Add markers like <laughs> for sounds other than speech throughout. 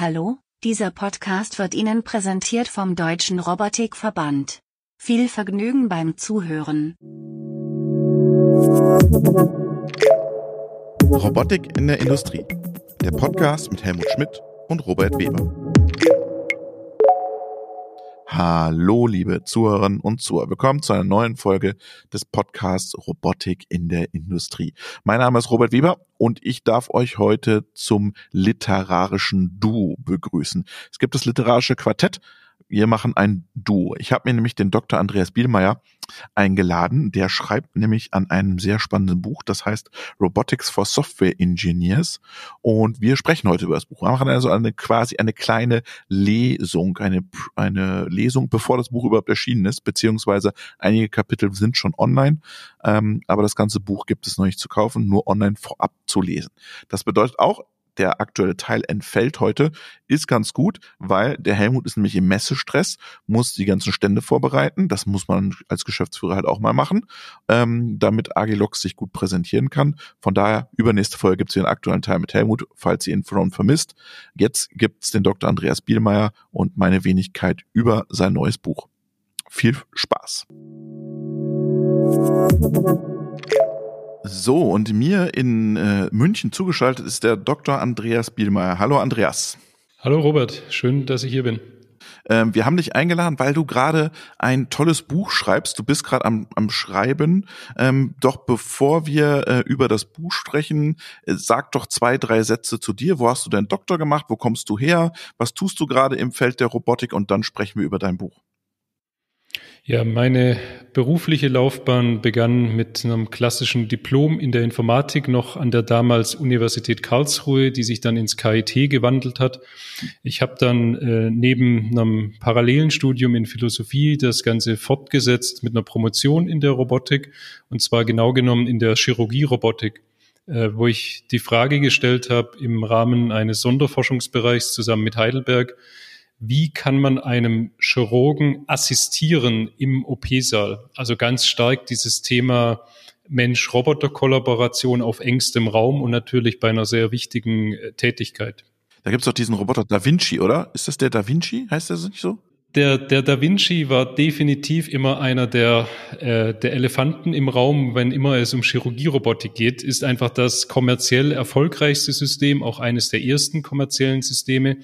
Hallo, dieser Podcast wird Ihnen präsentiert vom Deutschen Robotikverband. Viel Vergnügen beim Zuhören. Robotik in der Industrie. Der Podcast mit Helmut Schmidt und Robert Weber. Hallo, liebe Zuhörerinnen und Zuhörer. Willkommen zu einer neuen Folge des Podcasts Robotik in der Industrie. Mein Name ist Robert Weber und ich darf euch heute zum literarischen Duo begrüßen. Es gibt das literarische Quartett, wir machen ein Duo. Ich habe mir nämlich den Dr. Andreas Bielmeier eingeladen. Der schreibt nämlich an einem sehr spannenden Buch, das heißt Robotics for Software Engineers. Und wir sprechen heute über das Buch. Wir machen also eine quasi eine kleine Lesung, eine, eine Lesung, bevor das Buch überhaupt erschienen ist, beziehungsweise einige Kapitel sind schon online, ähm, aber das ganze Buch gibt es noch nicht zu kaufen, nur online vorab zu lesen. Das bedeutet auch, der aktuelle Teil entfällt heute, ist ganz gut, weil der Helmut ist nämlich im Messestress, muss die ganzen Stände vorbereiten. Das muss man als Geschäftsführer halt auch mal machen, ähm, damit Agilox sich gut präsentieren kann. Von daher, übernächste Folge gibt es den aktuellen Teil mit Helmut, falls ihr ihn von vermisst. Jetzt gibt es den Dr. Andreas Bielmeier und meine Wenigkeit über sein neues Buch. Viel Spaß. So, und mir in äh, München zugeschaltet ist der Dr. Andreas Bielmeier. Hallo Andreas. Hallo Robert, schön, dass ich hier bin. Ähm, wir haben dich eingeladen, weil du gerade ein tolles Buch schreibst. Du bist gerade am, am Schreiben. Ähm, doch bevor wir äh, über das Buch sprechen, äh, sag doch zwei, drei Sätze zu dir. Wo hast du deinen Doktor gemacht? Wo kommst du her? Was tust du gerade im Feld der Robotik? Und dann sprechen wir über dein Buch. Ja, meine berufliche Laufbahn begann mit einem klassischen Diplom in der Informatik noch an der damals Universität Karlsruhe, die sich dann ins KIT gewandelt hat. Ich habe dann äh, neben einem parallelen Studium in Philosophie das Ganze fortgesetzt mit einer Promotion in der Robotik und zwar genau genommen in der Chirurgie-Robotik äh, wo ich die Frage gestellt habe im Rahmen eines Sonderforschungsbereichs zusammen mit Heidelberg, wie kann man einem Chirurgen assistieren im OP-Saal? Also ganz stark dieses Thema Mensch-Roboter-Kollaboration auf engstem Raum und natürlich bei einer sehr wichtigen äh, Tätigkeit. Da gibt's doch diesen Roboter Da Vinci, oder? Ist das der Da Vinci? Heißt das nicht so? Der, der Da Vinci war definitiv immer einer der, äh, der Elefanten im Raum, wenn immer es um Chirurgierobotik geht, ist einfach das kommerziell erfolgreichste System, auch eines der ersten kommerziellen Systeme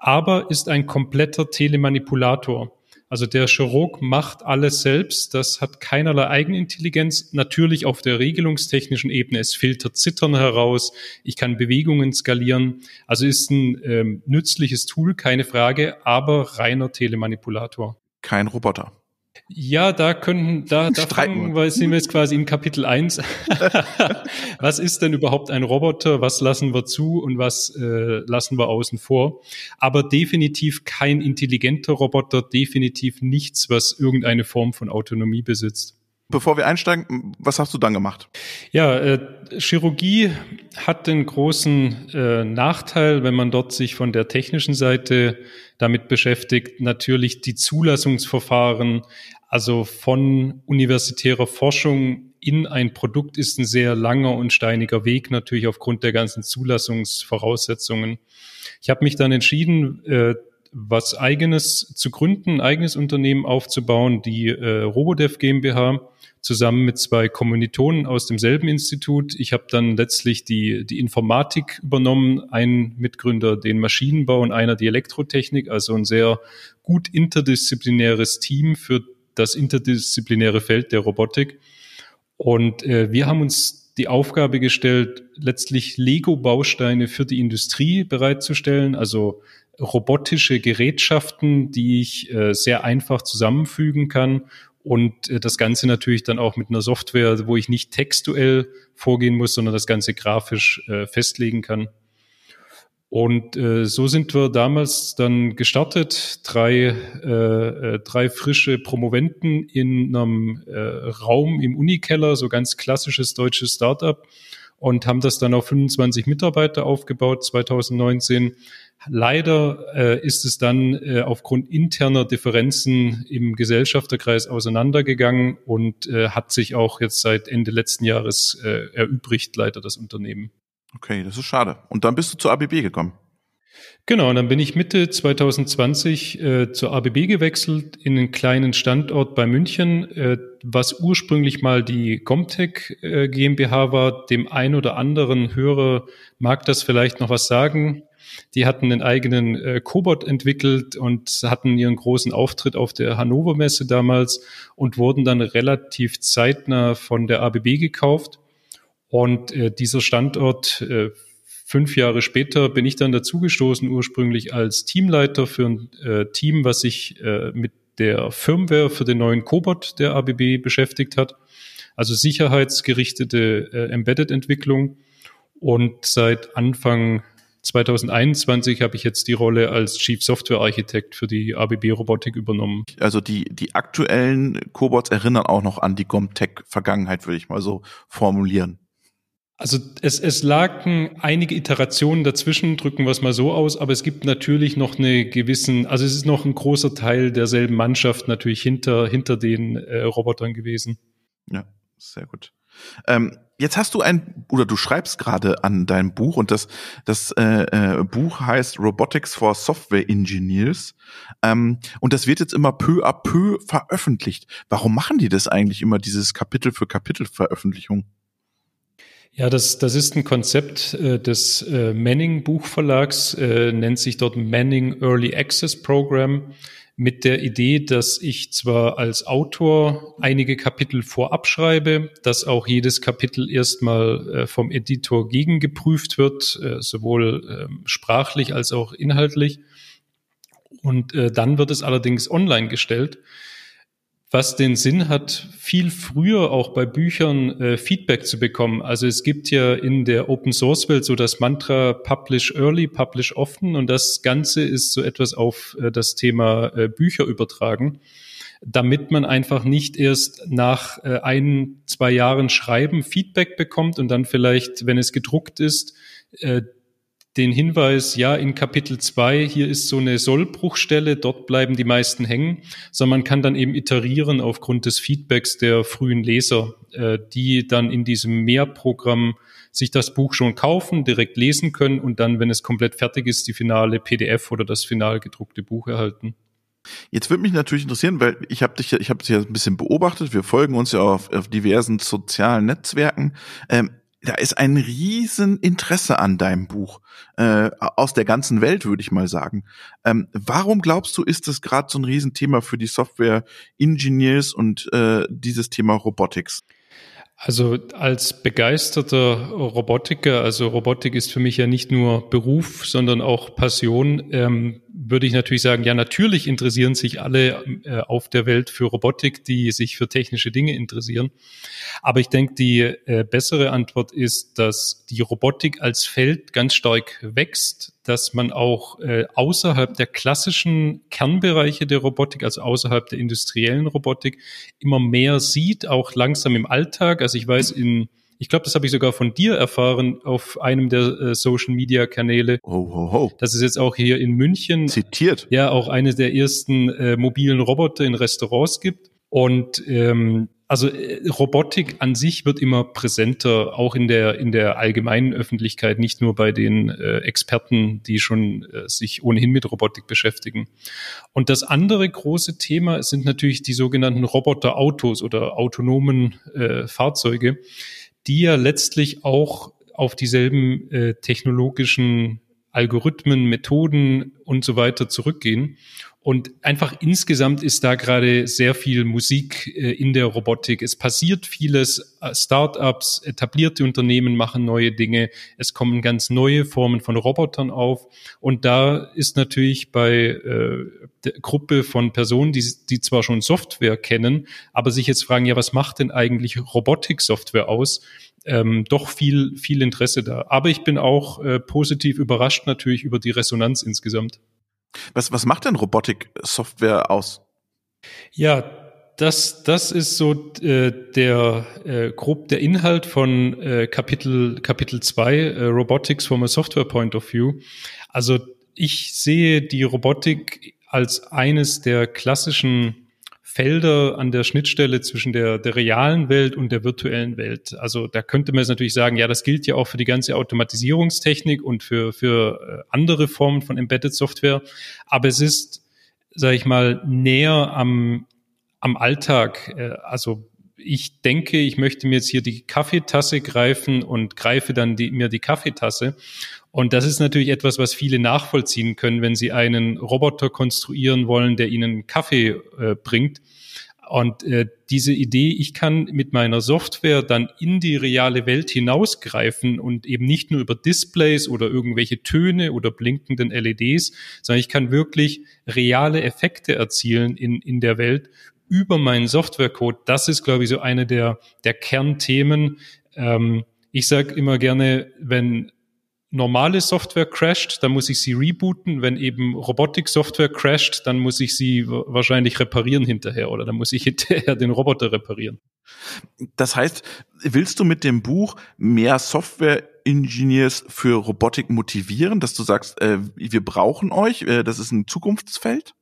aber ist ein kompletter Telemanipulator. Also der Chirurg macht alles selbst, das hat keinerlei Eigenintelligenz, natürlich auf der regelungstechnischen Ebene. Es filtert Zittern heraus, ich kann Bewegungen skalieren. Also ist ein ähm, nützliches Tool, keine Frage, aber reiner Telemanipulator. Kein Roboter. Ja, da könnten, da, da fangen wir, sind wir jetzt quasi in Kapitel 1. <laughs> was ist denn überhaupt ein Roboter? Was lassen wir zu und was äh, lassen wir außen vor? Aber definitiv kein intelligenter Roboter, definitiv nichts, was irgendeine Form von Autonomie besitzt. Bevor wir einsteigen, was hast du dann gemacht? Ja, äh, Chirurgie hat den großen äh, Nachteil, wenn man dort sich von der technischen Seite damit beschäftigt, natürlich die Zulassungsverfahren, also von universitärer Forschung in ein Produkt ist ein sehr langer und steiniger Weg, natürlich aufgrund der ganzen Zulassungsvoraussetzungen. Ich habe mich dann entschieden, äh, was eigenes zu gründen, ein eigenes Unternehmen aufzubauen, die äh, Robodev GmbH zusammen mit zwei Kommilitonen aus demselben Institut. Ich habe dann letztlich die, die Informatik übernommen, ein Mitgründer den Maschinenbau und einer die Elektrotechnik, also ein sehr gut interdisziplinäres Team für das interdisziplinäre Feld der Robotik. Und äh, wir haben uns die Aufgabe gestellt, letztlich Lego-Bausteine für die Industrie bereitzustellen, also robotische Gerätschaften, die ich äh, sehr einfach zusammenfügen kann und äh, das Ganze natürlich dann auch mit einer Software, wo ich nicht textuell vorgehen muss, sondern das Ganze grafisch äh, festlegen kann. Und äh, so sind wir damals dann gestartet, drei, äh, äh, drei frische Promoventen in einem äh, Raum im Unikeller, so ganz klassisches deutsches Startup und haben das dann auf 25 Mitarbeiter aufgebaut 2019 Leider äh, ist es dann äh, aufgrund interner Differenzen im Gesellschafterkreis auseinandergegangen und äh, hat sich auch jetzt seit Ende letzten Jahres äh, erübrigt, leider das Unternehmen. Okay, das ist schade. Und dann bist du zur ABB gekommen. Genau, und dann bin ich Mitte 2020 äh, zur ABB gewechselt in einen kleinen Standort bei München, äh, was ursprünglich mal die Comtech äh, GmbH war. Dem ein oder anderen Hörer mag das vielleicht noch was sagen. Die hatten einen eigenen äh, Cobot entwickelt und hatten ihren großen Auftritt auf der Hannover Messe damals und wurden dann relativ zeitnah von der ABB gekauft. Und äh, dieser Standort äh, Fünf Jahre später bin ich dann dazugestoßen, ursprünglich als Teamleiter für ein äh, Team, was sich äh, mit der Firmware für den neuen Cobot der ABB beschäftigt hat. Also sicherheitsgerichtete äh, Embedded-Entwicklung. Und seit Anfang 2021 habe ich jetzt die Rolle als Chief Software Architect für die ABB Robotik übernommen. Also die, die aktuellen Cobots erinnern auch noch an die Gomtech Vergangenheit, würde ich mal so formulieren. Also es, es lagen einige Iterationen dazwischen, drücken wir es mal so aus, aber es gibt natürlich noch eine gewissen, also es ist noch ein großer Teil derselben Mannschaft natürlich hinter, hinter den äh, Robotern gewesen. Ja, sehr gut. Ähm, jetzt hast du ein, oder du schreibst gerade an deinem Buch und das, das äh, äh, Buch heißt Robotics for Software Engineers ähm, und das wird jetzt immer peu à peu veröffentlicht. Warum machen die das eigentlich immer, dieses Kapitel für Kapitel Veröffentlichung? Ja, das, das ist ein Konzept äh, des äh, Manning Buchverlags, äh, nennt sich dort Manning Early Access Program mit der Idee, dass ich zwar als Autor einige Kapitel vorab schreibe, dass auch jedes Kapitel erstmal äh, vom Editor gegengeprüft wird, äh, sowohl äh, sprachlich als auch inhaltlich. Und äh, dann wird es allerdings online gestellt was den Sinn hat, viel früher auch bei Büchern äh, Feedback zu bekommen. Also es gibt ja in der Open Source Welt so das Mantra Publish Early, Publish Often und das Ganze ist so etwas auf äh, das Thema äh, Bücher übertragen, damit man einfach nicht erst nach äh, ein, zwei Jahren Schreiben Feedback bekommt und dann vielleicht, wenn es gedruckt ist, äh, den Hinweis, ja, in Kapitel 2, hier ist so eine Sollbruchstelle, dort bleiben die meisten hängen, sondern man kann dann eben iterieren aufgrund des Feedbacks der frühen Leser, äh, die dann in diesem Mehrprogramm sich das Buch schon kaufen, direkt lesen können und dann, wenn es komplett fertig ist, die finale PDF oder das final gedruckte Buch erhalten. Jetzt würde mich natürlich interessieren, weil ich habe dich, ich habe dich ja ein bisschen beobachtet. Wir folgen uns ja auf, auf diversen sozialen Netzwerken. Ähm, da ist ein riesen Interesse an deinem Buch äh, aus der ganzen Welt, würde ich mal sagen. Ähm, warum glaubst du, ist das gerade so ein Riesenthema für die Software Engineers und äh, dieses Thema Robotics? Also als begeisterter Robotiker, also Robotik ist für mich ja nicht nur Beruf, sondern auch Passion, ähm, würde ich natürlich sagen, ja, natürlich interessieren sich alle äh, auf der Welt für Robotik, die sich für technische Dinge interessieren. Aber ich denke, die äh, bessere Antwort ist, dass die Robotik als Feld ganz stark wächst, dass man auch äh, außerhalb der klassischen Kernbereiche der Robotik, also außerhalb der industriellen Robotik, immer mehr sieht, auch langsam im Alltag. Also ich weiß, in ich glaube, das habe ich sogar von dir erfahren auf einem der äh, Social Media Kanäle. Ho, ho, ho. Das ist jetzt auch hier in München. Zitiert. Ja, auch eine der ersten äh, mobilen Roboter in Restaurants gibt. Und ähm, also äh, Robotik an sich wird immer präsenter, auch in der in der allgemeinen Öffentlichkeit, nicht nur bei den äh, Experten, die schon äh, sich ohnehin mit Robotik beschäftigen. Und das andere große Thema sind natürlich die sogenannten Roboterautos oder autonomen äh, Fahrzeuge die ja letztlich auch auf dieselben äh, technologischen Algorithmen, Methoden und so weiter zurückgehen. Und einfach insgesamt ist da gerade sehr viel Musik äh, in der Robotik. Es passiert vieles. Äh, Startups, etablierte Unternehmen machen neue Dinge. Es kommen ganz neue Formen von Robotern auf. Und da ist natürlich bei äh, der Gruppe von Personen, die, die zwar schon Software kennen, aber sich jetzt fragen, ja, was macht denn eigentlich Robotik-Software aus? ähm, doch viel, viel Interesse da. Aber ich bin auch äh, positiv überrascht natürlich über die Resonanz insgesamt. Was, was macht denn Robotik-Software aus? Ja, das, das ist so äh, der äh, grob der Inhalt von äh, Kapitel Kapitel 2 äh, Robotics from a Software Point of View. Also ich sehe die Robotik als eines der klassischen Felder an der Schnittstelle zwischen der, der realen Welt und der virtuellen Welt. Also da könnte man jetzt natürlich sagen, ja, das gilt ja auch für die ganze Automatisierungstechnik und für, für äh, andere Formen von Embedded Software. Aber es ist, sage ich mal, näher am, am Alltag. Äh, also ich denke, ich möchte mir jetzt hier die Kaffeetasse greifen und greife dann die, mir die Kaffeetasse. Und das ist natürlich etwas, was viele nachvollziehen können, wenn sie einen Roboter konstruieren wollen, der ihnen Kaffee äh, bringt. Und äh, diese Idee, ich kann mit meiner Software dann in die reale Welt hinausgreifen und eben nicht nur über Displays oder irgendwelche Töne oder blinkenden LEDs, sondern ich kann wirklich reale Effekte erzielen in, in der Welt über meinen Softwarecode, das ist, glaube ich, so eine der, der Kernthemen. Ähm, ich sage immer gerne, wenn normale Software crasht, dann muss ich sie rebooten. Wenn eben Robotik-Software crasht, dann muss ich sie wahrscheinlich reparieren hinterher oder dann muss ich <laughs> hinterher den Roboter reparieren. Das heißt, willst du mit dem Buch mehr Software Engineers für Robotik motivieren, dass du sagst, äh, wir brauchen euch, äh, das ist ein Zukunftsfeld?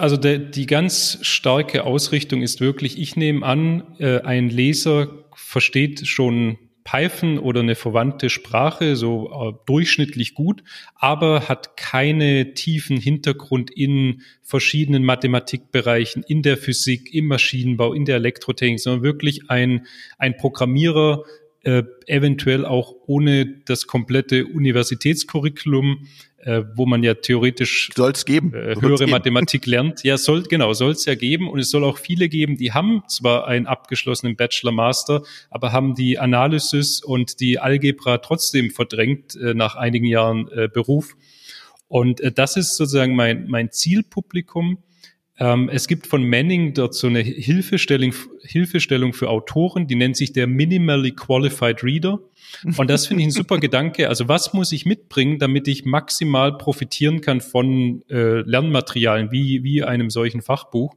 also der, die ganz starke Ausrichtung ist wirklich, ich nehme an, äh, ein Leser versteht schon Python oder eine verwandte Sprache so äh, durchschnittlich gut, aber hat keine tiefen Hintergrund in verschiedenen Mathematikbereichen, in der Physik, im Maschinenbau, in der Elektrotechnik, sondern wirklich ein, ein Programmierer, äh, eventuell auch ohne das komplette Universitätscurriculum äh, wo man ja theoretisch soll's geben. Äh, höhere Mathematik lernt. Ja, soll, genau, soll es ja geben. Und es soll auch viele geben, die haben zwar einen abgeschlossenen Bachelor Master, aber haben die Analysis und die Algebra trotzdem verdrängt äh, nach einigen Jahren äh, Beruf. Und äh, das ist sozusagen mein, mein Zielpublikum. Ähm, es gibt von Manning dort so eine Hilfestellung, Hilfestellung für Autoren, die nennt sich der Minimally Qualified Reader. Und das finde ich ein super <laughs> Gedanke. Also was muss ich mitbringen, damit ich maximal profitieren kann von äh, Lernmaterialien wie, wie einem solchen Fachbuch?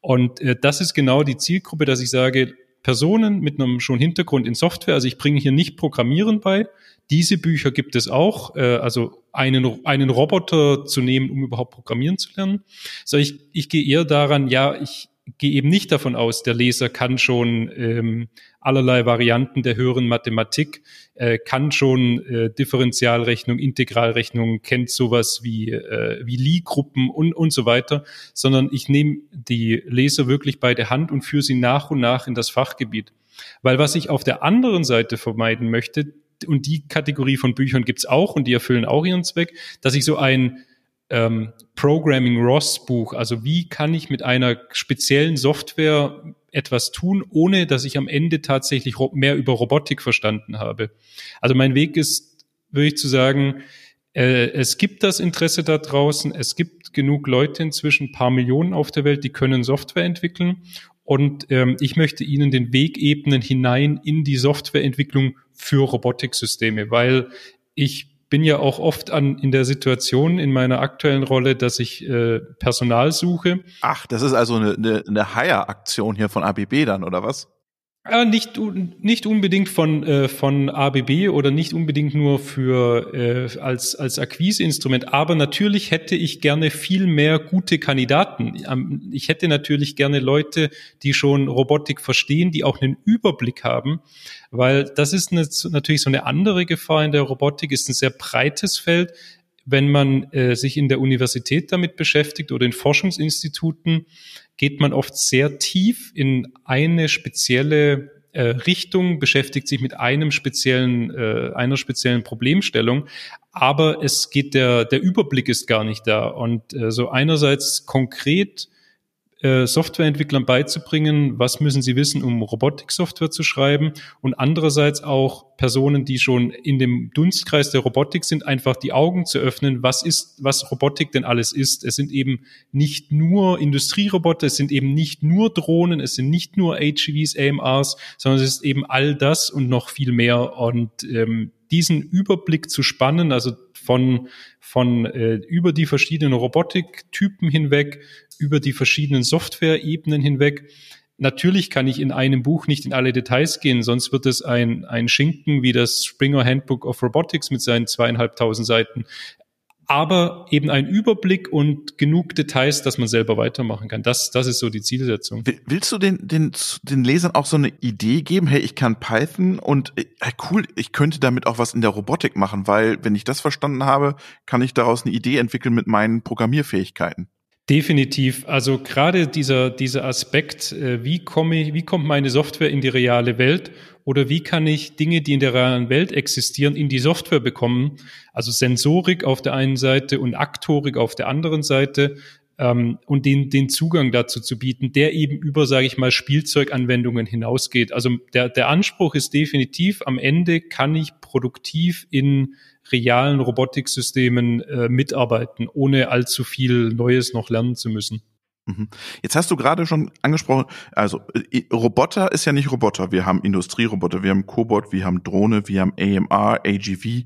Und äh, das ist genau die Zielgruppe, dass ich sage, Personen mit einem schon Hintergrund in Software, also ich bringe hier nicht Programmieren bei. Diese Bücher gibt es auch, äh, also einen, einen Roboter zu nehmen, um überhaupt programmieren zu lernen. So, ich, ich gehe eher daran, ja, ich, gehe eben nicht davon aus, der Leser kann schon ähm, allerlei Varianten der höheren Mathematik, äh, kann schon äh, Differentialrechnung, Integralrechnung, kennt sowas wie, äh, wie Lie-Gruppen und, und so weiter, sondern ich nehme die Leser wirklich bei der Hand und führe sie nach und nach in das Fachgebiet. Weil was ich auf der anderen Seite vermeiden möchte, und die Kategorie von Büchern gibt's auch und die erfüllen auch ihren Zweck, dass ich so ein ähm, Programming ROS Buch. Also wie kann ich mit einer speziellen Software etwas tun, ohne dass ich am Ende tatsächlich mehr über Robotik verstanden habe. Also mein Weg ist, würde ich zu sagen, äh, es gibt das Interesse da draußen, es gibt genug Leute inzwischen, paar Millionen auf der Welt, die können Software entwickeln. Und ähm, ich möchte Ihnen den Weg ebnen hinein in die Softwareentwicklung für Robotiksysteme, weil ich bin ja auch oft an, in der Situation in meiner aktuellen Rolle, dass ich äh, Personal suche. Ach, das ist also eine, eine, eine Hire-Aktion hier von ABB dann, oder was? Ja, nicht, nicht unbedingt von, äh, von ABB oder nicht unbedingt nur für äh, als, als Akquiseinstrument, aber natürlich hätte ich gerne viel mehr gute Kandidaten. Ich hätte natürlich gerne Leute, die schon Robotik verstehen, die auch einen Überblick haben, weil das ist eine, natürlich so eine andere Gefahr in der Robotik, ist ein sehr breites Feld wenn man äh, sich in der Universität damit beschäftigt oder in Forschungsinstituten, geht man oft sehr tief in eine spezielle äh, Richtung, beschäftigt sich mit einem speziellen, äh, einer speziellen Problemstellung, aber es geht der, der Überblick ist gar nicht da. Und äh, so einerseits konkret Softwareentwicklern beizubringen, was müssen sie wissen, um Robotiksoftware zu schreiben und andererseits auch Personen, die schon in dem Dunstkreis der Robotik sind, einfach die Augen zu öffnen, was ist, was Robotik denn alles ist. Es sind eben nicht nur Industrieroboter, es sind eben nicht nur Drohnen, es sind nicht nur HVs, AMRs, sondern es ist eben all das und noch viel mehr und ähm, diesen Überblick zu spannen, also von, von äh, über die verschiedenen Robotiktypen hinweg, über die verschiedenen Software-Ebenen hinweg. Natürlich kann ich in einem Buch nicht in alle Details gehen, sonst wird es ein, ein Schinken wie das Springer Handbook of Robotics mit seinen zweieinhalbtausend Seiten. aber eben ein Überblick und genug Details, dass man selber weitermachen kann. Das, das ist so die Zielsetzung. Willst du den, den, den Lesern auch so eine Idee geben? Hey, ich kann Python und äh, cool, ich könnte damit auch was in der Robotik machen, weil wenn ich das verstanden habe, kann ich daraus eine Idee entwickeln mit meinen Programmierfähigkeiten. Definitiv. Also gerade dieser, dieser Aspekt, äh, wie komme ich, wie kommt meine Software in die reale Welt oder wie kann ich Dinge, die in der realen Welt existieren, in die Software bekommen? Also Sensorik auf der einen Seite und Aktorik auf der anderen Seite ähm, und den, den Zugang dazu zu bieten, der eben über, sage ich mal, Spielzeuganwendungen hinausgeht. Also der, der Anspruch ist definitiv, am Ende kann ich produktiv in realen Robotiksystemen äh, mitarbeiten, ohne allzu viel Neues noch lernen zu müssen. Mhm. Jetzt hast du gerade schon angesprochen, also äh, Roboter ist ja nicht Roboter. Wir haben Industrieroboter, wir haben Cobot, wir haben Drohne, wir haben AMR, AGV.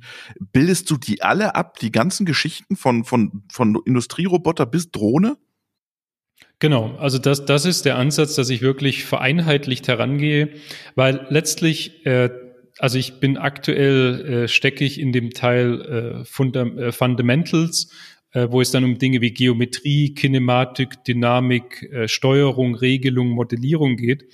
Bildest du die alle ab, die ganzen Geschichten von, von, von Industrieroboter bis Drohne? Genau, also das, das ist der Ansatz, dass ich wirklich vereinheitlicht herangehe, weil letztlich äh, also ich bin aktuell, äh, stecke ich in dem Teil äh, Fundam äh, Fundamentals, äh, wo es dann um Dinge wie Geometrie, Kinematik, Dynamik, äh, Steuerung, Regelung, Modellierung geht.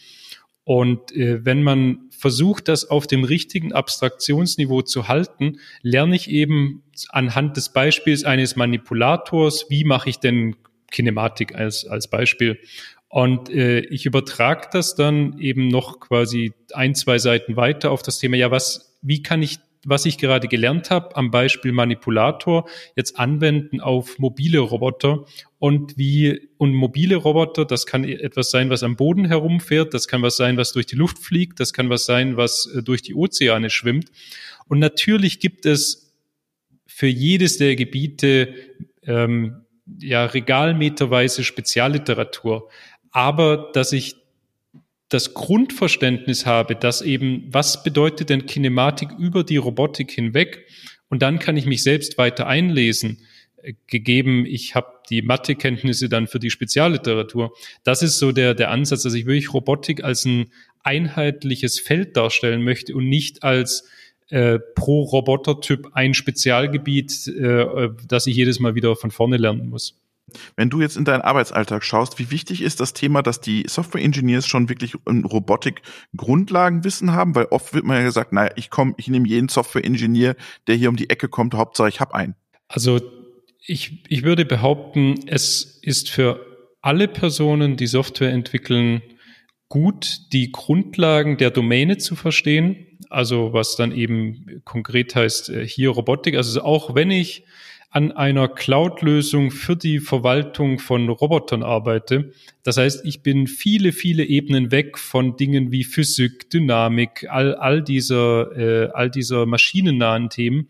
Und äh, wenn man versucht, das auf dem richtigen Abstraktionsniveau zu halten, lerne ich eben anhand des Beispiels eines Manipulators, wie mache ich denn Kinematik als, als Beispiel. Und äh, ich übertrage das dann eben noch quasi ein, zwei Seiten weiter auf das Thema, ja, was, wie kann ich, was ich gerade gelernt habe, am Beispiel Manipulator, jetzt anwenden auf mobile Roboter und wie, und mobile Roboter, das kann etwas sein, was am Boden herumfährt, das kann was sein, was durch die Luft fliegt, das kann was sein, was äh, durch die Ozeane schwimmt. Und natürlich gibt es für jedes der Gebiete ähm, ja regalmeterweise Spezialliteratur aber dass ich das Grundverständnis habe, dass eben, was bedeutet denn Kinematik über die Robotik hinweg? Und dann kann ich mich selbst weiter einlesen, äh, gegeben, ich habe die Mathekenntnisse dann für die Spezialliteratur. Das ist so der, der Ansatz, dass ich wirklich Robotik als ein einheitliches Feld darstellen möchte und nicht als äh, pro Robotertyp ein Spezialgebiet, äh, das ich jedes Mal wieder von vorne lernen muss. Wenn du jetzt in deinen Arbeitsalltag schaust, wie wichtig ist das Thema, dass die Software Engineers schon wirklich ein Robotik Grundlagenwissen haben? Weil oft wird man ja gesagt, naja, ich komme, ich nehme jeden Software Engineer, der hier um die Ecke kommt, Hauptsache ich habe einen. Also ich, ich würde behaupten, es ist für alle Personen, die Software entwickeln, gut, die Grundlagen der Domäne zu verstehen. Also was dann eben konkret heißt, äh, hier Robotik. Also auch wenn ich an einer Cloud-Lösung für die Verwaltung von Robotern arbeite. Das heißt, ich bin viele, viele Ebenen weg von Dingen wie Physik, Dynamik, all, all dieser, äh, all dieser maschinennahen Themen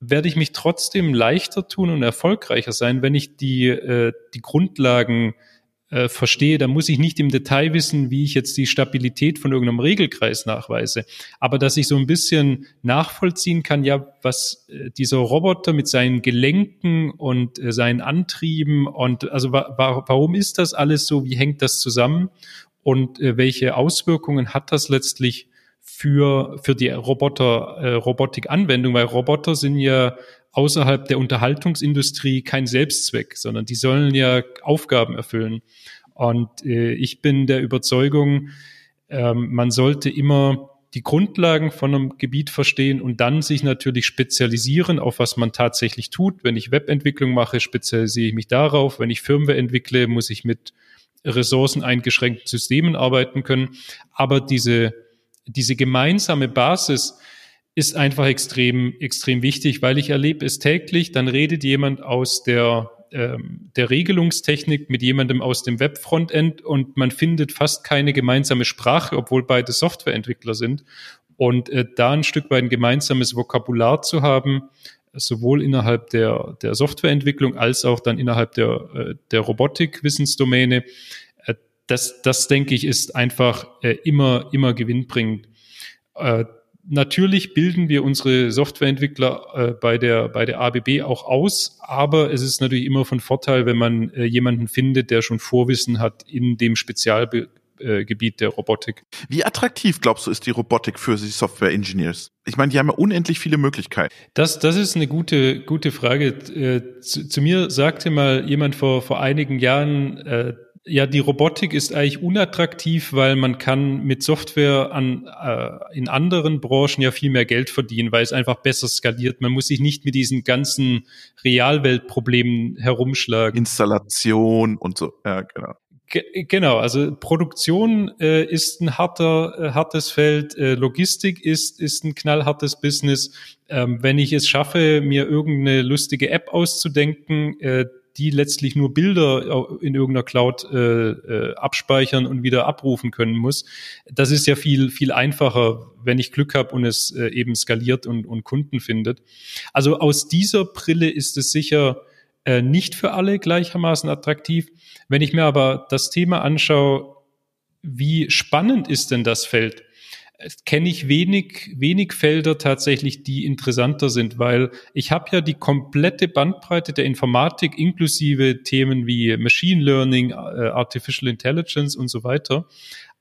werde ich mich trotzdem leichter tun und erfolgreicher sein, wenn ich die, äh, die Grundlagen äh, verstehe, dann muss ich nicht im Detail wissen, wie ich jetzt die Stabilität von irgendeinem Regelkreis nachweise. Aber dass ich so ein bisschen nachvollziehen kann, ja, was äh, dieser Roboter mit seinen Gelenken und äh, seinen Antrieben und also wa wa warum ist das alles so? Wie hängt das zusammen? Und äh, welche Auswirkungen hat das letztlich für, für die Roboter, äh, Robotik-Anwendung? Weil Roboter sind ja außerhalb der Unterhaltungsindustrie kein Selbstzweck, sondern die sollen ja Aufgaben erfüllen. Und äh, ich bin der Überzeugung, ähm, man sollte immer die Grundlagen von einem Gebiet verstehen und dann sich natürlich spezialisieren, auf was man tatsächlich tut. Wenn ich Webentwicklung mache, spezialisiere ich mich darauf. Wenn ich Firmware entwickle, muss ich mit ressourceneingeschränkten Systemen arbeiten können. Aber diese, diese gemeinsame Basis, ist einfach extrem, extrem wichtig, weil ich erlebe es täglich, dann redet jemand aus der, ähm, der Regelungstechnik mit jemandem aus dem Webfrontend und man findet fast keine gemeinsame Sprache, obwohl beide Softwareentwickler sind. Und äh, da ein Stück weit ein gemeinsames Vokabular zu haben, sowohl innerhalb der, der Softwareentwicklung als auch dann innerhalb der, äh, der Robotik-Wissensdomäne, das, das denke ich, ist einfach äh, immer, immer gewinnbringend. Äh, Natürlich bilden wir unsere Softwareentwickler äh, bei, der, bei der ABB auch aus, aber es ist natürlich immer von Vorteil, wenn man äh, jemanden findet, der schon Vorwissen hat in dem Spezialbe äh, der Robotik. Wie attraktiv glaubst du ist die Robotik für die Software Engineers? Ich meine, die haben ja unendlich viele Möglichkeiten. Das, das ist eine gute, gute Frage. Äh, zu, zu mir sagte mal jemand vor, vor einigen Jahren, äh, ja, die Robotik ist eigentlich unattraktiv, weil man kann mit Software an, äh, in anderen Branchen ja viel mehr Geld verdienen, weil es einfach besser skaliert. Man muss sich nicht mit diesen ganzen Realweltproblemen herumschlagen. Installation und so, ja, genau. Genau, also Produktion äh, ist ein harter, äh, hartes Feld, äh, Logistik ist, ist ein knallhartes Business. Ähm, wenn ich es schaffe, mir irgendeine lustige App auszudenken, äh, die letztlich nur Bilder in irgendeiner Cloud äh, äh, abspeichern und wieder abrufen können muss. Das ist ja viel, viel einfacher, wenn ich Glück habe und es äh, eben skaliert und, und Kunden findet. Also aus dieser Brille ist es sicher äh, nicht für alle gleichermaßen attraktiv. Wenn ich mir aber das Thema anschaue, wie spannend ist denn das Feld? Kenne ich wenig, wenig Felder tatsächlich, die interessanter sind, weil ich habe ja die komplette Bandbreite der Informatik inklusive Themen wie Machine Learning, äh, Artificial Intelligence und so weiter.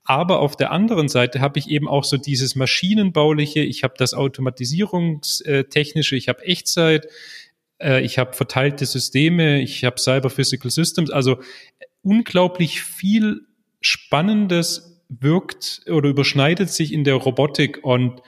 Aber auf der anderen Seite habe ich eben auch so dieses Maschinenbauliche, ich habe das Automatisierungstechnische, ich habe Echtzeit, äh, ich habe verteilte Systeme, ich habe Cyber Physical Systems, also unglaublich viel Spannendes wirkt oder überschneidet sich in der Robotik und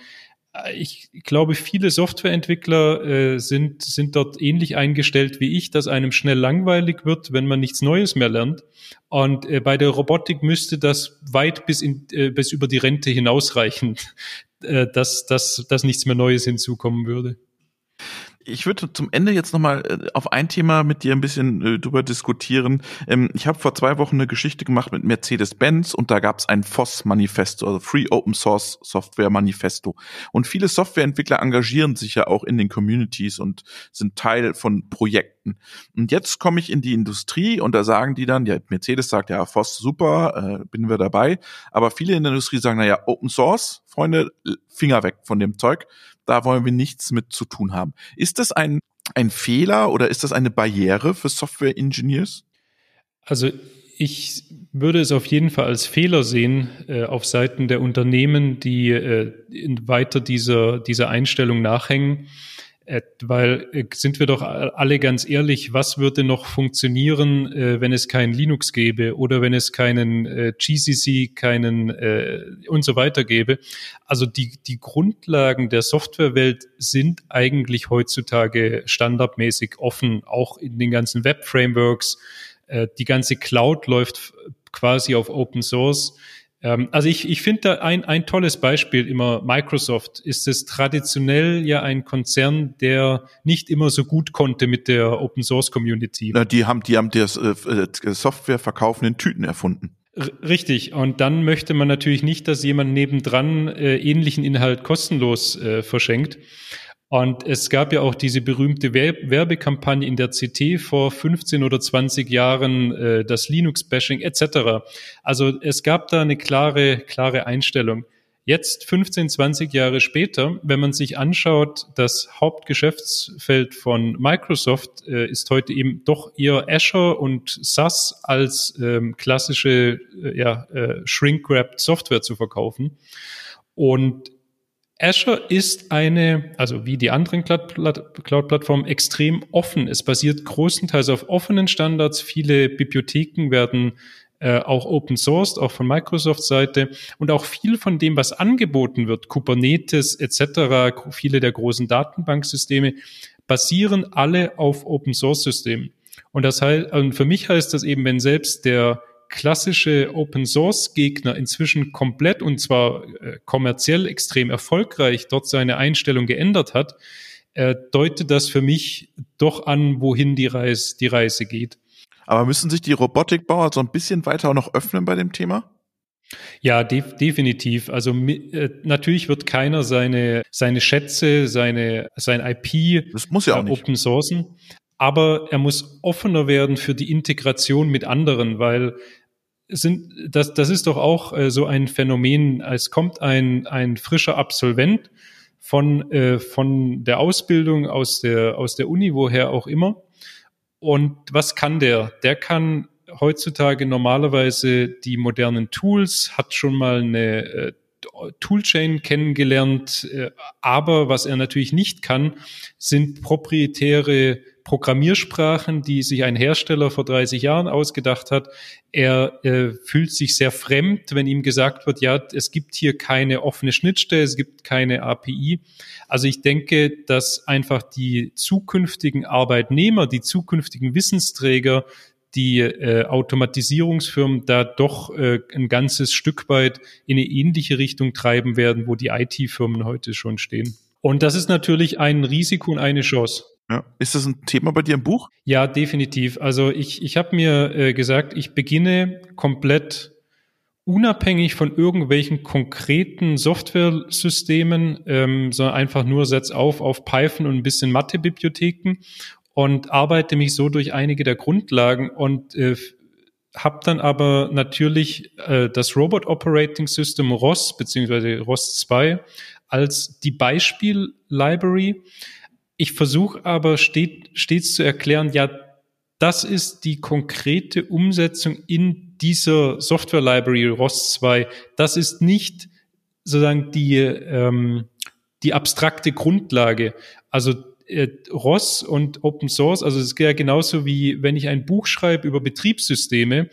äh, ich glaube, viele Softwareentwickler äh, sind, sind dort ähnlich eingestellt wie ich, dass einem schnell langweilig wird, wenn man nichts Neues mehr lernt. Und äh, bei der Robotik müsste das weit bis, in, äh, bis über die Rente hinausreichen, <laughs> äh, dass, dass, dass nichts mehr Neues hinzukommen würde ich würde zum Ende jetzt nochmal äh, auf ein Thema mit dir ein bisschen äh, drüber diskutieren. Ähm, ich habe vor zwei Wochen eine Geschichte gemacht mit Mercedes-Benz und da gab es ein FOSS-Manifesto, also Free Open Source Software Manifesto. Und viele Softwareentwickler engagieren sich ja auch in den Communities und sind Teil von Projekten. Und jetzt komme ich in die Industrie und da sagen die dann, ja, Mercedes sagt ja, FOSS super, äh, bin wir dabei. Aber viele in der Industrie sagen, na ja, Open Source, Freunde, Finger weg von dem Zeug da wollen wir nichts mit zu tun haben. Ist das ein, ein Fehler oder ist das eine Barriere für Software Engineers? Also ich würde es auf jeden Fall als Fehler sehen äh, auf Seiten der Unternehmen, die äh, weiter dieser, dieser Einstellung nachhängen. Äh, weil äh, sind wir doch alle ganz ehrlich, was würde noch funktionieren, äh, wenn es kein Linux gäbe oder wenn es keinen GCC, keinen und so weiter gäbe. Also die, die Grundlagen der Softwarewelt sind eigentlich heutzutage standardmäßig offen, auch in den ganzen Web-Frameworks. Die ganze Cloud läuft quasi auf Open Source. Ähm, also ich, ich finde da ein, ein tolles Beispiel immer Microsoft ist es traditionell ja ein Konzern, der nicht immer so gut konnte mit der Open Source Community. Na, die haben, die haben das äh, äh Software verkaufen in Tüten erfunden. Richtig. Und dann möchte man natürlich nicht, dass jemand nebendran äh, ähnlichen Inhalt kostenlos äh, verschenkt. Und es gab ja auch diese berühmte Werbekampagne in der CT vor 15 oder 20 Jahren, äh, das Linux-Bashing etc. Also es gab da eine klare, klare Einstellung. Jetzt, 15, 20 Jahre später, wenn man sich anschaut, das Hauptgeschäftsfeld von Microsoft äh, ist heute eben doch eher Azure und SAS als ähm, klassische äh, ja, äh, Shrink-Wrapped Software zu verkaufen. Und Azure ist eine, also wie die anderen Cloud-Plattformen, extrem offen. Es basiert großenteils auf offenen Standards. Viele Bibliotheken werden äh, auch open sourced, auch von Microsoft Seite. Und auch viel von dem, was angeboten wird, Kubernetes etc., viele der großen Datenbanksysteme, basieren alle auf Open Source Systemen. Und das heißt, für mich heißt das eben, wenn selbst der klassische Open Source Gegner inzwischen komplett und zwar äh, kommerziell extrem erfolgreich dort seine Einstellung geändert hat, äh, deutet das für mich doch an, wohin die Reise, die Reise geht. Aber müssen sich die Robotikbauer so ein bisschen weiter auch noch öffnen bei dem Thema? Ja, de definitiv. Also äh, natürlich wird keiner seine seine Schätze, seine sein IP das muss ja auch äh, nicht. open sourcen, aber er muss offener werden für die Integration mit anderen, weil sind, das, das ist doch auch äh, so ein Phänomen, es kommt ein, ein frischer Absolvent von, äh, von der Ausbildung aus der, aus der Uni, woher auch immer. Und was kann der? Der kann heutzutage normalerweise die modernen Tools, hat schon mal eine äh, Toolchain kennengelernt, äh, aber was er natürlich nicht kann, sind proprietäre Programmiersprachen, die sich ein Hersteller vor 30 Jahren ausgedacht hat. Er äh, fühlt sich sehr fremd, wenn ihm gesagt wird, ja, es gibt hier keine offene Schnittstelle, es gibt keine API. Also ich denke, dass einfach die zukünftigen Arbeitnehmer, die zukünftigen Wissensträger die äh, Automatisierungsfirmen da doch äh, ein ganzes Stück weit in eine ähnliche Richtung treiben werden, wo die IT-Firmen heute schon stehen. Und das ist natürlich ein Risiko und eine Chance. Ja. Ist das ein Thema bei dir im Buch? Ja, definitiv. Also ich, ich habe mir äh, gesagt, ich beginne komplett unabhängig von irgendwelchen konkreten Softwaresystemen, ähm, sondern einfach nur setz auf auf Python und ein bisschen Mathe-Bibliotheken und arbeite mich so durch einige der Grundlagen und äh, habe dann aber natürlich äh, das Robot Operating System ROS beziehungsweise ROS 2 als die Beispiel-Library. Ich versuche aber steht, stets zu erklären, ja, das ist die konkrete Umsetzung in dieser Software Library ROS 2. Das ist nicht sozusagen die, ähm, die abstrakte Grundlage. Also äh, ROS und Open Source, also es ist ja genauso wie wenn ich ein Buch schreibe über Betriebssysteme,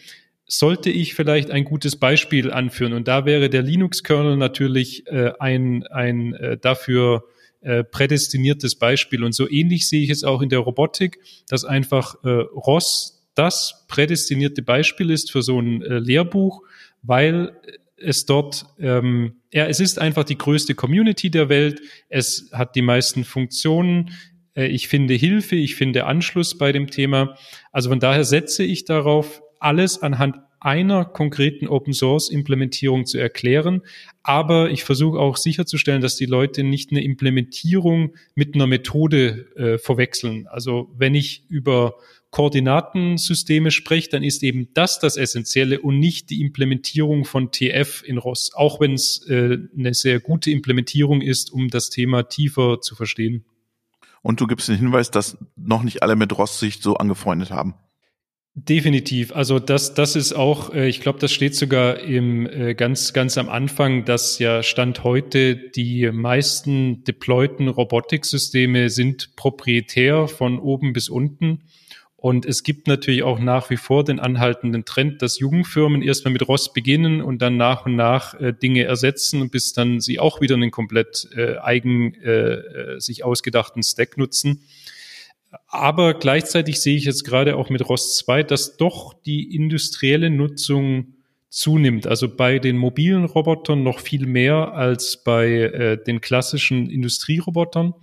sollte ich vielleicht ein gutes Beispiel anführen. Und da wäre der Linux-Kernel natürlich äh, ein, ein äh, dafür äh, prädestiniertes Beispiel. Und so ähnlich sehe ich es auch in der Robotik, dass einfach äh, ROS das prädestinierte Beispiel ist für so ein äh, Lehrbuch, weil es dort, ähm, ja, es ist einfach die größte Community der Welt. Es hat die meisten Funktionen. Äh, ich finde Hilfe, ich finde Anschluss bei dem Thema. Also von daher setze ich darauf, alles anhand einer konkreten Open Source Implementierung zu erklären. Aber ich versuche auch sicherzustellen, dass die Leute nicht eine Implementierung mit einer Methode äh, verwechseln. Also wenn ich über Koordinatensysteme spricht, dann ist eben das das Essentielle und nicht die Implementierung von TF in ROS, auch wenn es äh, eine sehr gute Implementierung ist, um das Thema tiefer zu verstehen. Und du gibst den Hinweis, dass noch nicht alle mit ROS sich so angefreundet haben. Definitiv. Also das, das ist auch, äh, ich glaube, das steht sogar im äh, ganz, ganz am Anfang, dass ja Stand heute die meisten deployten Robotiksysteme sind proprietär von oben bis unten. Und es gibt natürlich auch nach wie vor den anhaltenden Trend, dass Jugendfirmen erstmal mit ROS beginnen und dann nach und nach äh, Dinge ersetzen, bis dann sie auch wieder einen komplett äh, eigen äh, sich ausgedachten Stack nutzen. Aber gleichzeitig sehe ich jetzt gerade auch mit ROS 2, dass doch die industrielle Nutzung zunimmt. Also bei den mobilen Robotern noch viel mehr als bei äh, den klassischen Industrierobotern.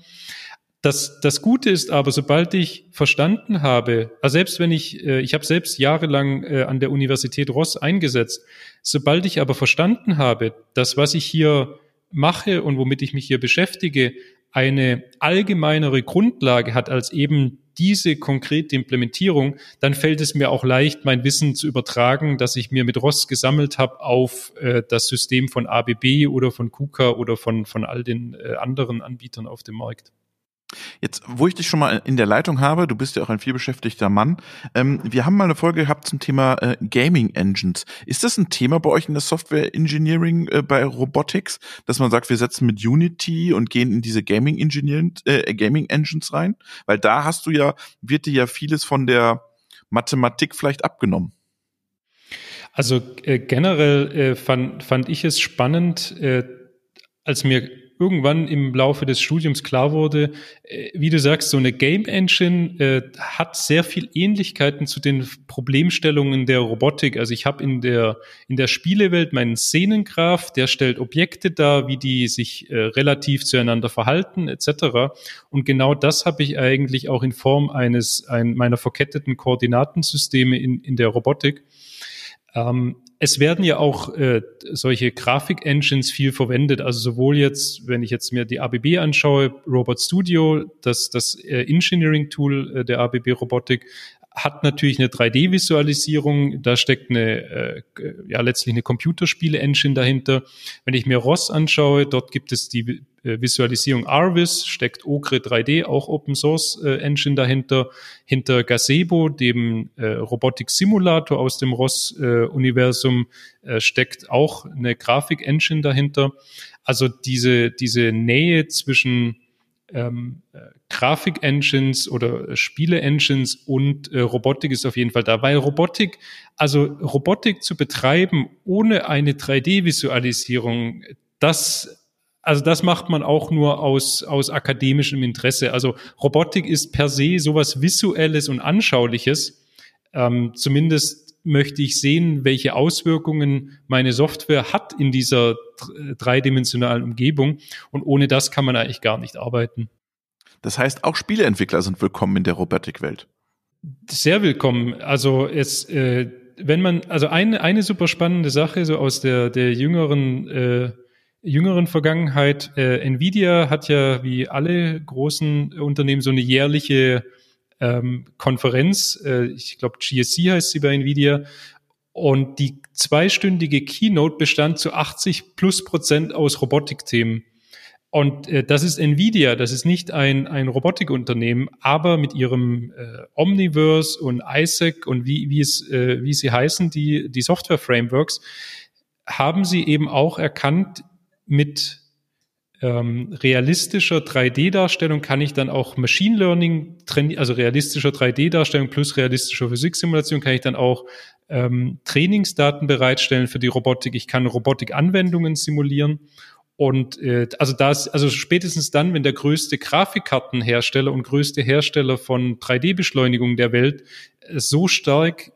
Das, das Gute ist aber, sobald ich verstanden habe, also selbst wenn ich, äh, ich habe selbst jahrelang äh, an der Universität Ross eingesetzt, sobald ich aber verstanden habe, dass was ich hier mache und womit ich mich hier beschäftige, eine allgemeinere Grundlage hat als eben diese konkrete Implementierung, dann fällt es mir auch leicht, mein Wissen zu übertragen, das ich mir mit ROS gesammelt habe, auf äh, das System von ABB oder von KUKA oder von, von all den äh, anderen Anbietern auf dem Markt. Jetzt, wo ich dich schon mal in der Leitung habe, du bist ja auch ein vielbeschäftigter Mann. Ähm, wir haben mal eine Folge gehabt zum Thema äh, Gaming Engines. Ist das ein Thema bei euch in der Software Engineering äh, bei Robotics, dass man sagt, wir setzen mit Unity und gehen in diese Gaming Engineering, äh, Gaming Engines rein? Weil da hast du ja, wird dir ja vieles von der Mathematik vielleicht abgenommen. Also äh, generell äh, fand, fand ich es spannend, äh, als mir irgendwann im Laufe des Studiums klar wurde, äh, wie du sagst, so eine Game Engine äh, hat sehr viel Ähnlichkeiten zu den Problemstellungen der Robotik. Also ich habe in der in der Spielewelt meinen Szenengraph, der stellt Objekte dar, wie die sich äh, relativ zueinander verhalten etc. Und genau das habe ich eigentlich auch in Form eines ein, meiner verketteten Koordinatensysteme in in der Robotik. Ähm, es werden ja auch äh, solche Grafik-Engines viel verwendet. Also sowohl jetzt, wenn ich jetzt mir die ABB anschaue, Robot Studio, das, das äh, Engineering-Tool äh, der ABB Robotik, hat natürlich eine 3D-Visualisierung, da steckt eine, äh, ja letztlich eine Computerspiele-Engine dahinter. Wenn ich mir ROS anschaue, dort gibt es die Visualisierung Arvis, steckt Ogre 3D, auch Open Source äh, Engine dahinter. Hinter Gazebo, dem äh, Robotik Simulator aus dem ROS-Universum, äh, äh, steckt auch eine Grafik-Engine dahinter. Also diese, diese Nähe zwischen ähm, äh, Grafik-Engines oder Spiele-Engines und äh, Robotik ist auf jeden Fall da, weil Robotik, also Robotik zu betreiben ohne eine 3D-Visualisierung, das also das macht man auch nur aus, aus akademischem Interesse. Also Robotik ist per se sowas Visuelles und Anschauliches. Ähm, zumindest möchte ich sehen, welche Auswirkungen meine Software hat in dieser dreidimensionalen Umgebung. Und ohne das kann man eigentlich gar nicht arbeiten. Das heißt, auch Spieleentwickler sind willkommen in der Robotikwelt. Sehr willkommen. Also es, äh, wenn man, also eine, eine super spannende Sache so aus der, der jüngeren, äh, jüngeren Vergangenheit, äh, Nvidia hat ja wie alle großen Unternehmen so eine jährliche ähm, Konferenz, äh, ich glaube GSC heißt sie bei Nvidia, und die zweistündige Keynote bestand zu 80 plus Prozent aus Robotikthemen. Und äh, das ist Nvidia, das ist nicht ein, ein Robotikunternehmen, aber mit ihrem äh, Omniverse und ISAC und wie, wie, es, äh, wie sie heißen, die, die Software-Frameworks, haben sie eben auch erkannt, mit ähm, realistischer 3D-Darstellung kann ich dann auch Machine Learning also realistischer 3D-Darstellung plus realistischer Physiksimulation kann ich dann auch ähm, Trainingsdaten bereitstellen für die Robotik. Ich kann Robotik-Anwendungen simulieren. Und äh, also das, also spätestens dann, wenn der größte Grafikkartenhersteller und größte Hersteller von 3D-Beschleunigung der Welt äh, so stark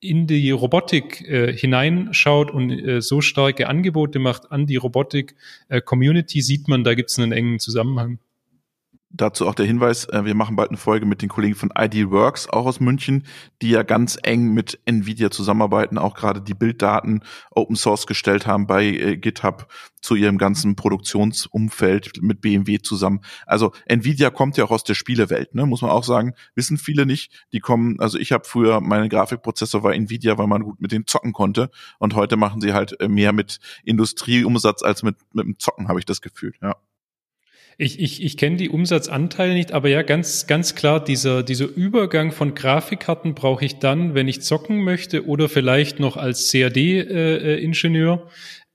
in die Robotik äh, hineinschaut und äh, so starke Angebote macht an die Robotik-Community, äh, sieht man, da gibt es einen engen Zusammenhang. Dazu auch der Hinweis, äh, wir machen bald eine Folge mit den Kollegen von ID auch aus München, die ja ganz eng mit Nvidia zusammenarbeiten, auch gerade die Bilddaten Open Source gestellt haben bei äh, GitHub zu ihrem ganzen Produktionsumfeld mit BMW zusammen. Also Nvidia kommt ja auch aus der Spielewelt, ne? muss man auch sagen, wissen viele nicht. Die kommen, also ich habe früher meine Grafikprozessor war Nvidia, weil man gut mit denen zocken konnte und heute machen sie halt äh, mehr mit Industrieumsatz als mit mit dem Zocken, habe ich das Gefühl, ja. Ich, ich, ich kenne die Umsatzanteile nicht, aber ja, ganz, ganz klar, dieser, dieser Übergang von Grafikkarten brauche ich dann, wenn ich zocken möchte oder vielleicht noch als CAD-Ingenieur. Äh,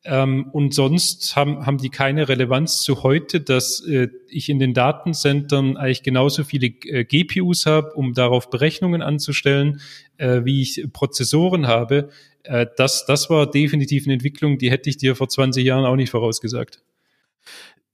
ähm, und sonst haben, haben die keine Relevanz zu heute, dass äh, ich in den Datencentern eigentlich genauso viele äh, GPUs habe, um darauf Berechnungen anzustellen, äh, wie ich Prozessoren habe. Äh, das, das war definitiv eine Entwicklung, die hätte ich dir vor 20 Jahren auch nicht vorausgesagt.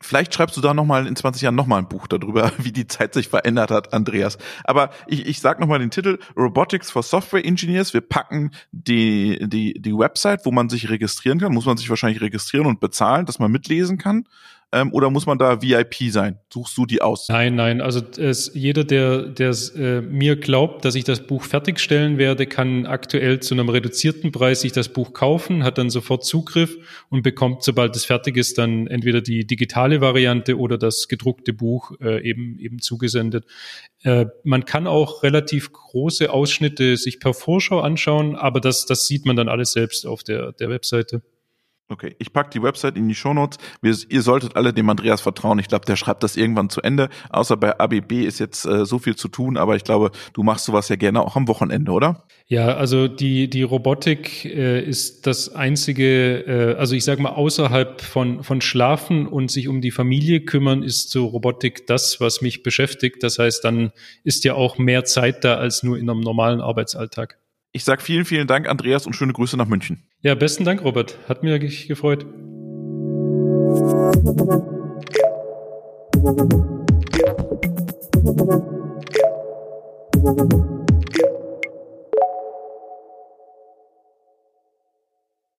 Vielleicht schreibst du da nochmal in 20 Jahren nochmal ein Buch darüber, <laughs> wie die Zeit sich verändert hat, Andreas. Aber ich, ich sag nochmal den Titel Robotics for Software Engineers. Wir packen die, die, die Website, wo man sich registrieren kann. Muss man sich wahrscheinlich registrieren und bezahlen, dass man mitlesen kann ähm, oder muss man da VIP sein? Suchst du die aus? Nein, nein. Also es, jeder, der, der äh, mir glaubt, dass ich das Buch fertigstellen werde, kann aktuell zu einem reduzierten Preis sich das Buch kaufen, hat dann sofort Zugriff und bekommt, sobald es fertig ist, dann entweder die digitale Variante oder das gedruckte Buch äh, eben eben zugesendet. Äh, man kann auch relativ große Ausschnitte sich per Vorschau anschauen, aber das, das sieht man dann alles selbst auf der, der Webseite. Okay, ich pack die Website in die Shownotes. Wir, ihr solltet alle dem Andreas vertrauen. Ich glaube, der schreibt das irgendwann zu Ende. Außer bei ABB ist jetzt äh, so viel zu tun, aber ich glaube, du machst sowas ja gerne auch am Wochenende, oder? Ja, also die die Robotik äh, ist das einzige, äh, also ich sage mal außerhalb von von Schlafen und sich um die Familie kümmern, ist so Robotik das, was mich beschäftigt. Das heißt, dann ist ja auch mehr Zeit da als nur in einem normalen Arbeitsalltag. Ich sage vielen, vielen Dank, Andreas, und schöne Grüße nach München. Ja, besten Dank, Robert. Hat mir gefreut.